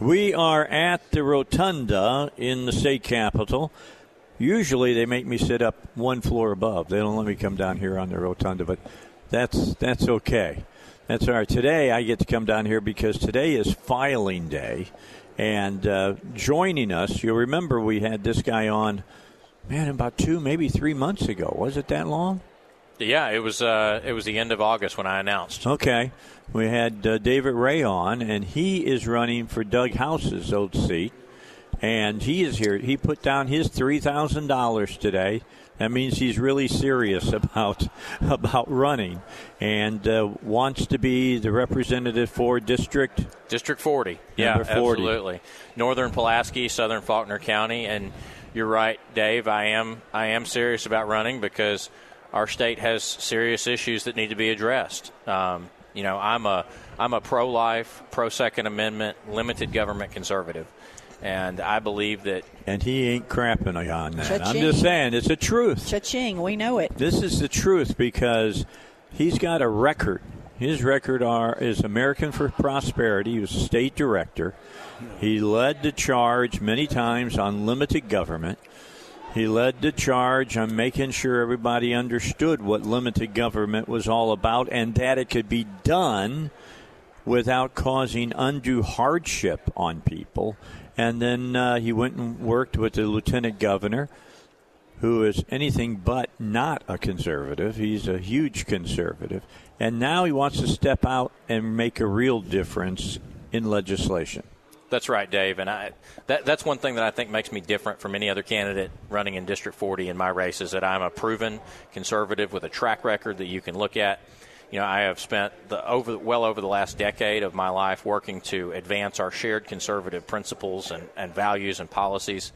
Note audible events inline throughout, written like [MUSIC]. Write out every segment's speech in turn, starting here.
We are at the Rotunda in the state capitol. Usually they make me sit up one floor above. They don't let me come down here on the Rotunda, but that's that's okay. That's all right. Today I get to come down here because today is filing day, and uh, joining us, you'll remember we had this guy on, man, about two, maybe three months ago. Was it that long? Yeah, it was. Uh, it was the end of August when I announced. Okay, we had uh, David Ray on, and he is running for Doug House's old seat, and he is here. He put down his three thousand dollars today. That means he's really serious [LAUGHS] about about running, and uh, wants to be the representative for District District 40. Yeah, 40. absolutely. Northern Pulaski, Southern Faulkner County, and you're right, Dave. I am I am serious about running because our state has serious issues that need to be addressed. Um, you know, I'm a I'm a pro-life, pro-Second Amendment, limited government conservative, and I believe that. And he ain't crapping on that. Cha-ching. I'm just saying, it's the truth. Cha-ching, we know it. This is the truth because he's got a record. His record are is American for Prosperity. He was a state director. He led the charge many times on limited government. He led the charge on making sure everybody understood what limited government was all about and that it could be done without causing undue hardship on people. And then uh, he went and worked with the lieutenant governor, who is anything but not a conservative. He's a huge conservative. And now he wants to step out and make a real difference in legislation. That's right, Dave. And I, that, that's one thing that I think makes me different from any other candidate running in District 40 in my race is that I'm a proven conservative with a track record that you can look at. You know, I have spent the over well over the last decade of my life working to advance our shared conservative principles and, and values and policies.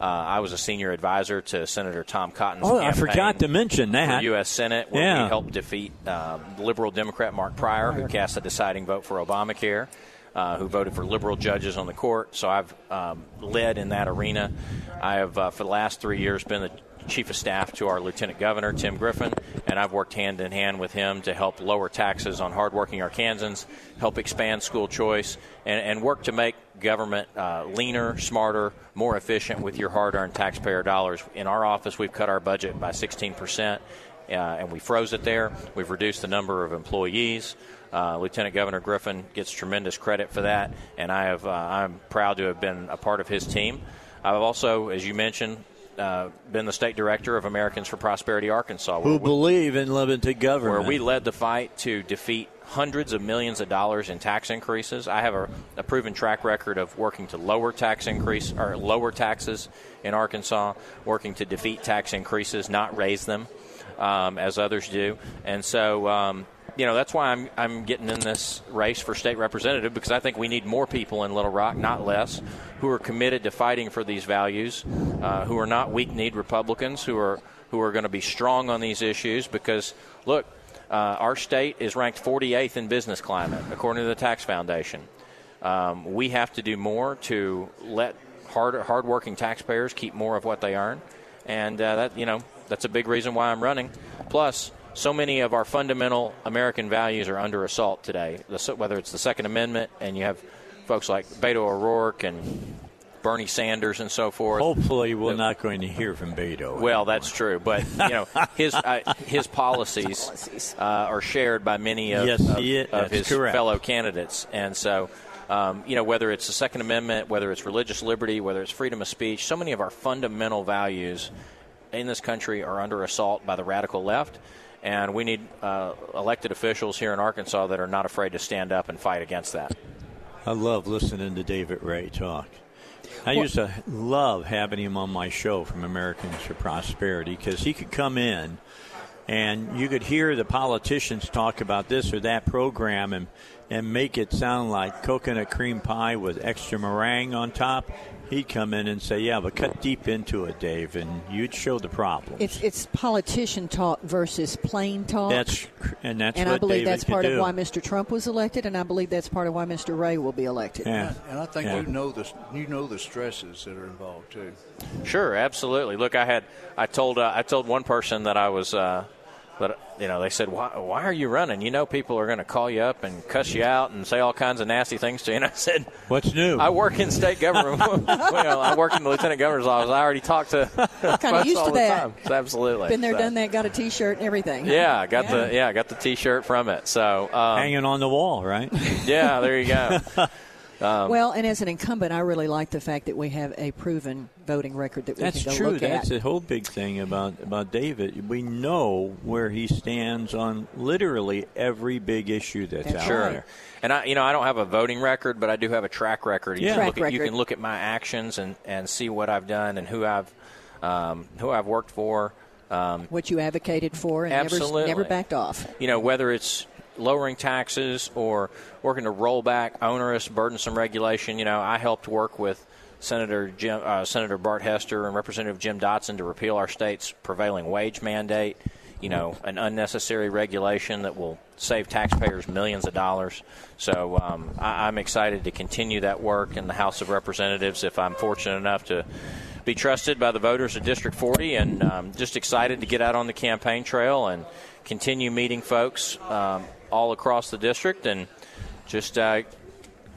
Uh, I was a senior advisor to Senator Tom Cotton's. Oh, I forgot to mention that. U.S. Senate, where yeah. we helped defeat um, liberal Democrat Mark Pryor, who cast the deciding vote for Obamacare uh, who voted for liberal judges on the court. So I've um, led in that arena. I have, uh, for the last three years, been the chief of staff to our lieutenant governor, Tim Griffin, and I've worked hand in hand with him to help lower taxes on hardworking Arkansans, help expand school choice, and, and work to make government uh, leaner, smarter, more efficient with your hard earned taxpayer dollars. In our office, we've cut our budget by 16 percent. Uh, and we froze it there. We've reduced the number of employees. Uh, Lieutenant Governor Griffin gets tremendous credit for that, and I have uh, I'm proud to have been a part of his team. I've also, as you mentioned, uh, been the state director of Americans for Prosperity Arkansas, who we, believe in limited government, where we led the fight to defeat hundreds of millions of dollars in tax increases. I have a, a, proven track record of working to lower tax increase or lower taxes in Arkansas, working to defeat tax increases, not raise them, um, as others do, and so. Um, you know that's why I'm I'm getting in this race for state representative because I think we need more people in Little Rock, not less, who are committed to fighting for these values, uh, who are not weak-kneed Republicans, who are who are going to be strong on these issues. Because look, uh, our state is ranked 48th in business climate according to the Tax Foundation. Um, we have to do more to let hard hardworking taxpayers keep more of what they earn, and uh, that you know that's a big reason why I'm running. Plus so many of our fundamental American values are under assault today. Whether it's the Second Amendment, and you have folks like Beto O'Rourke and Bernie Sanders and so forth. Hopefully, we're not going to hear from Beto. Well, that's true, but you know his [LAUGHS] uh, his policies uh, are shared by many of, yes, of, of his correct. fellow candidates, and so. Um, you know, whether it's the Second Amendment, whether it's religious liberty, whether it's freedom of speech, so many of our fundamental values in this country are under assault by the radical left and we need uh, elected officials here in Arkansas that are not afraid to stand up and fight against that. I love listening to David Ray talk. I used to love having him on my show from Americans for Prosperity because he could come in and you could hear the politicians talk about this or that program and and make it sound like coconut cream pie with extra meringue on top he'd come in and say, "Yeah, but cut deep into it, Dave," and you'd show the problem. It's it's politician talk versus plain talk. That's and that's and I believe David that's part do. of why Mr. Trump was elected, and I believe that's part of why Mr. Ray will be elected. Yeah. and I think Yeah. you know the you know the stresses that are involved too. Sure, absolutely. Look, I had I told uh, I told one person that I was uh, but you know, they said, "Why? Why are you running? You know, people are going to call you up and cuss you out and say all kinds of nasty things to you." And I said, "What's new? I work in state government. [LAUGHS] well, I work in the lieutenant governor's office. I already talked to kind of used to that. Absolutely, been there, so. done that. Got a T-shirt and everything. Yeah, got yeah. the yeah, got the T-shirt from it. So um, hanging on the wall, right? Yeah, there you go. [LAUGHS] Um, well, and as an incumbent, I really like the fact that we have a proven voting record that we that's can go true. look that's at. the whole big thing about about David. We know where he stands on literally every big issue that's, that's out right. there. And I, you know, I don't have a voting record, but I do have a track record. You, yeah. can, track look at, record. you can look at my actions and, and see what I've done and who I've um, who I've worked for. Um, what you advocated for and absolutely. never, never backed off. You know, whether it's lowering taxes or working to roll back onerous, burdensome regulation. You know, I helped work with Senator Jim, uh, Senator Bart Hester and Representative Jim Dotson to repeal our state's prevailing wage mandate. You know, an unnecessary regulation that will save taxpayers millions of dollars. So um, I, I'm excited to continue that work in the House of Representatives if I'm fortunate enough to be trusted by the voters of District 40, and um, just excited to get out on the campaign trail and continue meeting folks um, all across the district and just uh,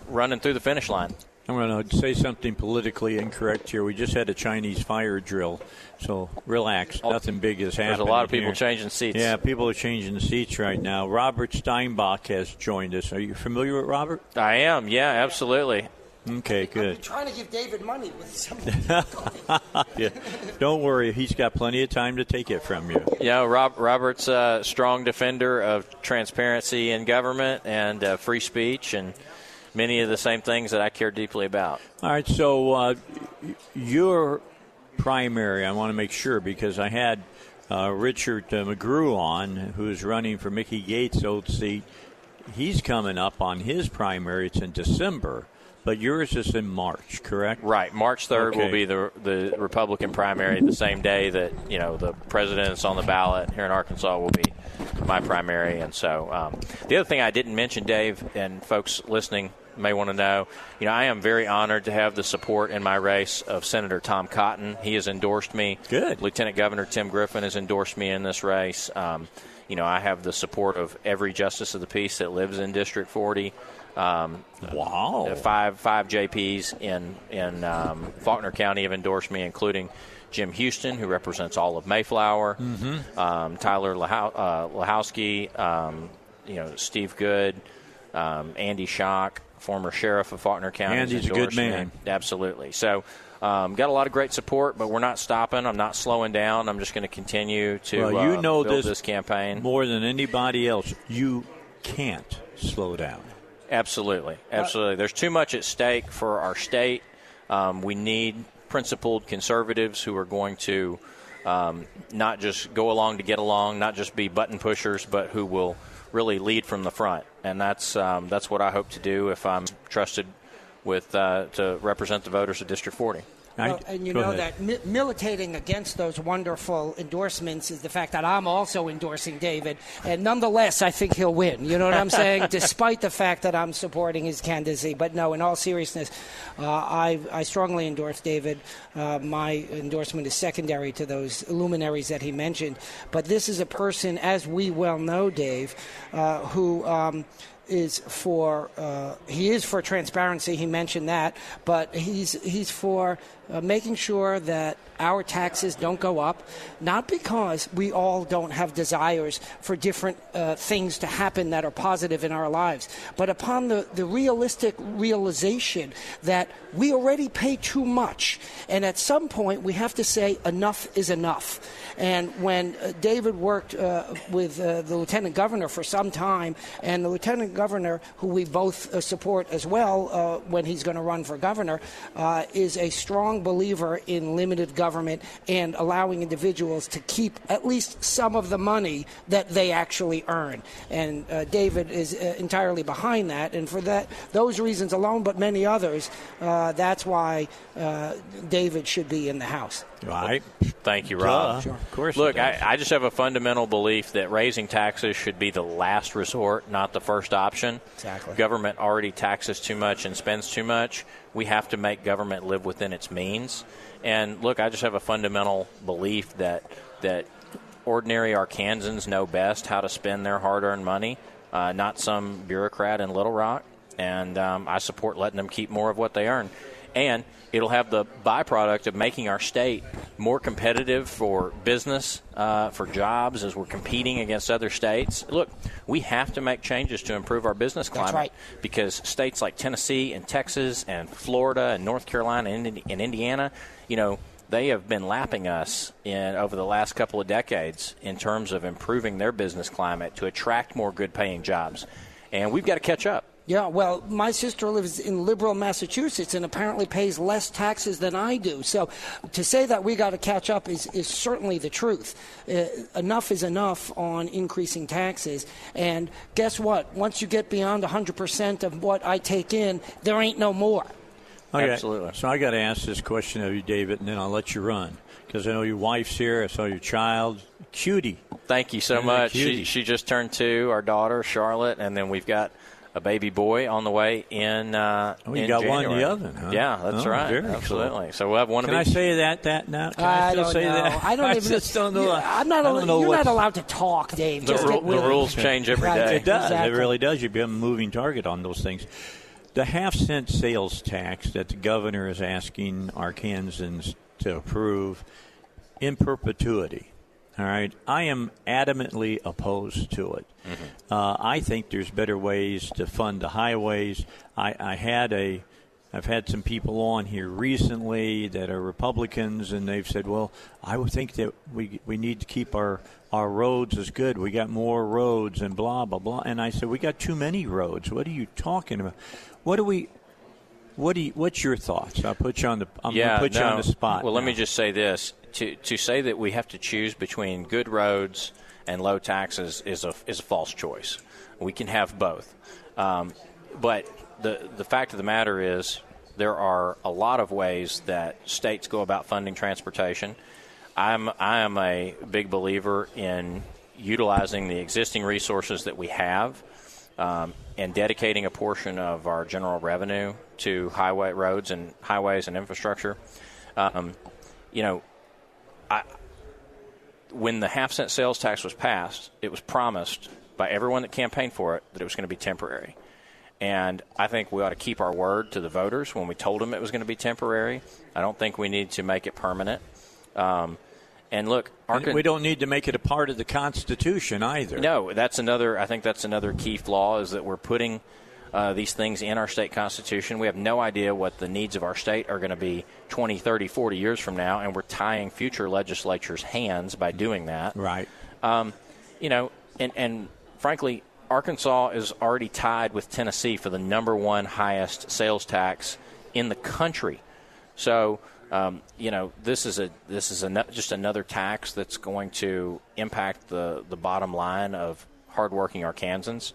running through the finish line. I'm going to say something politically incorrect here. We just had a Chinese fire drill, so relax. Oh, Nothing big is happening. There's a lot of people here. changing seats. Yeah, people are changing seats right now. Robert Steinbuch has joined us. Are you familiar with Robert? I am. Yeah, absolutely. Okay, good. I'm trying to give David money with some. [LAUGHS] yeah. Don't worry, he's got plenty of time to take it from you. Yeah, Rob, Robert's a strong defender of transparency in government and uh, free speech, and many of the same things that I care deeply about. All right, so uh, your primary, I want to make sure because I had uh, Richard uh, McGrew on, who's running for Mickey Gates' old seat. He's coming up on his primary. It's in December. But yours is in March, correct? Right. March 3rd okay. will be the the Republican primary. The same day that you know the president's on the ballot here in Arkansas will be my primary. And so um, the other thing I didn't mention, Dave, and folks listening may want to know, you know, I am very honored to have the support in my race of Senator Tom Cotton. He has endorsed me. Good. Lieutenant Governor Tim Griffin has endorsed me in this race. Um, you know, I have the support of every justice of the peace that lives in District 40. Um, wow. Five five JPs in in um, Faulkner County have endorsed me, including Jim Houston, who represents all of Mayflower, mm-hmm. um, Tyler Lahow- uh, Lahowski, um, you know Steve Good, um, Andy Shock, former sheriff of Faulkner County. Andy's a good man. Me. Absolutely. So. Um, got a lot of great support, but we're not stopping. I'm not slowing down. I'm just going to continue to well, you uh, know build this, this campaign more than anybody else. You can't slow down. Absolutely, absolutely. There's too much at stake for our state. Um, we need principled conservatives who are going to um, not just go along to get along, not just be button pushers, but who will really lead from the front. And that's um, that's what I hope to do if I'm trusted with uh, to represent the voters of District 40. Well, and you know ahead. that mi- militating against those wonderful endorsements is the fact that I'm also endorsing David, and nonetheless, I think he'll win. You know what I'm saying? [LAUGHS] Despite the fact that I'm supporting his candidacy, but no, in all seriousness, uh, I, I strongly endorse David. Uh, my endorsement is secondary to those luminaries that he mentioned, but this is a person, as we well know, Dave, uh, who. Um, is for uh, he is for transparency. He mentioned that, but he's he's for uh, making sure that our taxes don't go up, not because we all don't have desires for different uh, things to happen that are positive in our lives, but upon the, the realistic realization that we already pay too much, and at some point we have to say enough is enough. And when uh, David worked uh, with uh, the lieutenant governor for some time, and the lieutenant governor, who we both uh, support as well uh, when he's going to run for governor, is a strong believer in limited government and allowing individuals to keep at least some of the money that they actually earn. And uh, David is uh, entirely behind that, and for that those reasons alone, but many others, uh, that's why uh, David should be in the House. Right. Thank you, Rob. Duh. Of course. Look. I, I just have a fundamental belief that raising taxes should be the last resort, not the first option. Exactly. Government already taxes too much and spends too much. We have to make government live within its means. And look, I just have a fundamental belief that that ordinary Arkansans know best how to spend their hard-earned money, uh, not some bureaucrat in Little Rock. And um, I support letting them keep more of what they earn. And it'll have the byproduct of making our state more competitive for business, uh, for jobs, as we're competing against other states. Look, we have to make changes to improve our business climate right. because states like Tennessee and Texas and Florida and North Carolina and, and Indiana, you know, they have been lapping us in over the last couple of decades in terms of improving their business climate to attract more good paying jobs. And we've got to catch up. Yeah, well, my sister lives in liberal Massachusetts and apparently pays less taxes than I do. So to say that we got to catch up is, is certainly the truth. Uh, enough is enough on increasing taxes. And guess what? Once you get beyond 100% of what I take in, there ain't no more. Okay. Absolutely. So I got to ask this question of you, David, and then I'll let you run because I know your wife's here. I saw your child, cutie. Thank you so Yeah, much. She, she just turned two, our daughter, Charlotte, and then we've got a baby boy on the way in. Uh, Oh, you in got one in the oven, huh? Yeah, that's Oh, right. very cool. Absolutely. So we'll have one Can I of each. say that that now? Can I, I still don't say know. that? I don't [LAUGHS] I even. just don't know. Yeah, I'm not. I don't al- know you're not allowed to talk, Dave. The, Just ru- the rules change every Right. day. It does. Exactly. It really does. You become a moving target on those things. The half cent sales tax that the governor is asking Arkansans to approve in perpetuity. All right. I am adamantly opposed to it. Uh, I think there's better ways to fund the highways. I, I had a. I've had some people on here recently that are Republicans, and they've said, "Well, I would think that we we need to keep our our roads as good. We got more roads, and blah blah blah." And I said, "We got too many roads. What are you talking about? What do we? What do you, What's your thoughts? I'll put you on the. I'm yeah, gonna put you no. on the spot. Well, let me just say this: to to say that we have to choose between good roads and low taxes is a is a false choice. We can have both, um, but the the fact of the matter is there are a lot of ways that states go about funding transportation. I'm I am a big believer in utilizing the existing resources that we have um, and dedicating a portion of our general revenue to highway roads and highways and infrastructure. Um, you know, I, when the half cent sales tax was passed, it was promised by everyone that campaigned for it that it was going to be temporary. And I think we ought to keep our word to the voters when we told them it was going to be temporary. I don't think we need to make it permanent. Um, and look, And we don't need to make it a part of the Constitution either. no, that's another. I think that's another key flaw is that we're putting uh, these things in our state constitution. We have no idea what the needs of our state are going to be 20, 30, 40 years from now, and we're tying future legislatures' hands by doing that. Right. Um, you know, and, and frankly, Arkansas is already tied with Tennessee for the number one highest sales tax in the country. So, um, you know, this is a this is a, just another tax that's going to impact the the bottom line of hardworking Arkansans.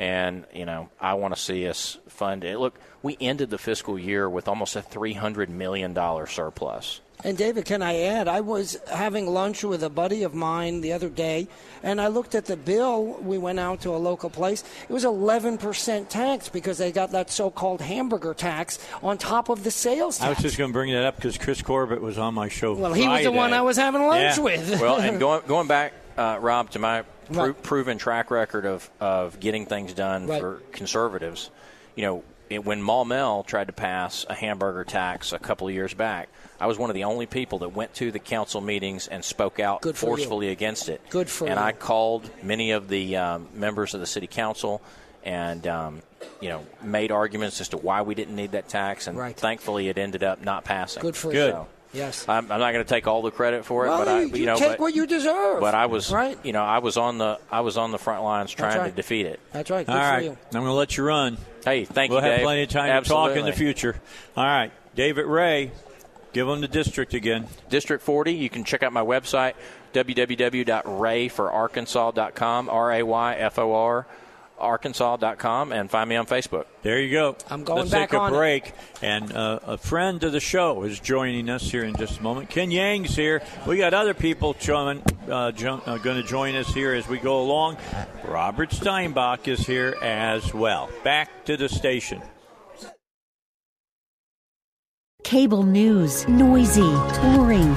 And you know, I want to see us fund it. Look, we ended the fiscal year with almost a three hundred million dollar surplus. And David, can I add? I was having lunch with a buddy of mine the other day, and I looked at the bill. We went out to a local place. It was 11% tax because they got that so-called hamburger tax on top of the sales tax. I was just going to bring that up because Chris Corbett was on my show. well, he was the one I was having lunch Yeah. with. well, and [LAUGHS] going going back, uh, Rob, to my pro- Right. proven track record of of getting things done Right. for conservatives, you know, it, when Maumelle tried to pass a hamburger tax a couple of years back, I was one of the only people that went to the council meetings and spoke out Good for you. forcefully against it. Good for and you. I called many of the um, members of the city council and um, you know made arguments as to why we didn't need that tax, and Right. thankfully it ended up not passing. Good for Good. you. Yes. I'm, I'm not going to take all the credit for it, well, but I, you, you know, take but, what you deserve. but I was, right. you know, I was on the I was on the front lines trying right. to defeat it. That's right. Good All for you. I'm going to let you run. Hey, thank you. We'll have Dave. plenty of time Absolutely. to talk in the future. All right. David Ray, give them the district again. District 40. You can check out my website www.rayforarkansas.com, R A Y F O R arkansas.com and find me on Facebook. There you go. I'm going Let's back take a on it. break. And uh, a friend of the show is joining us here in just a moment. Ken Yang's here. We got other people join, uh, jo- uh, going to join us here as we go along. Robert Steinbuch is here as well. Back to the station. Cable news, noisy, touring,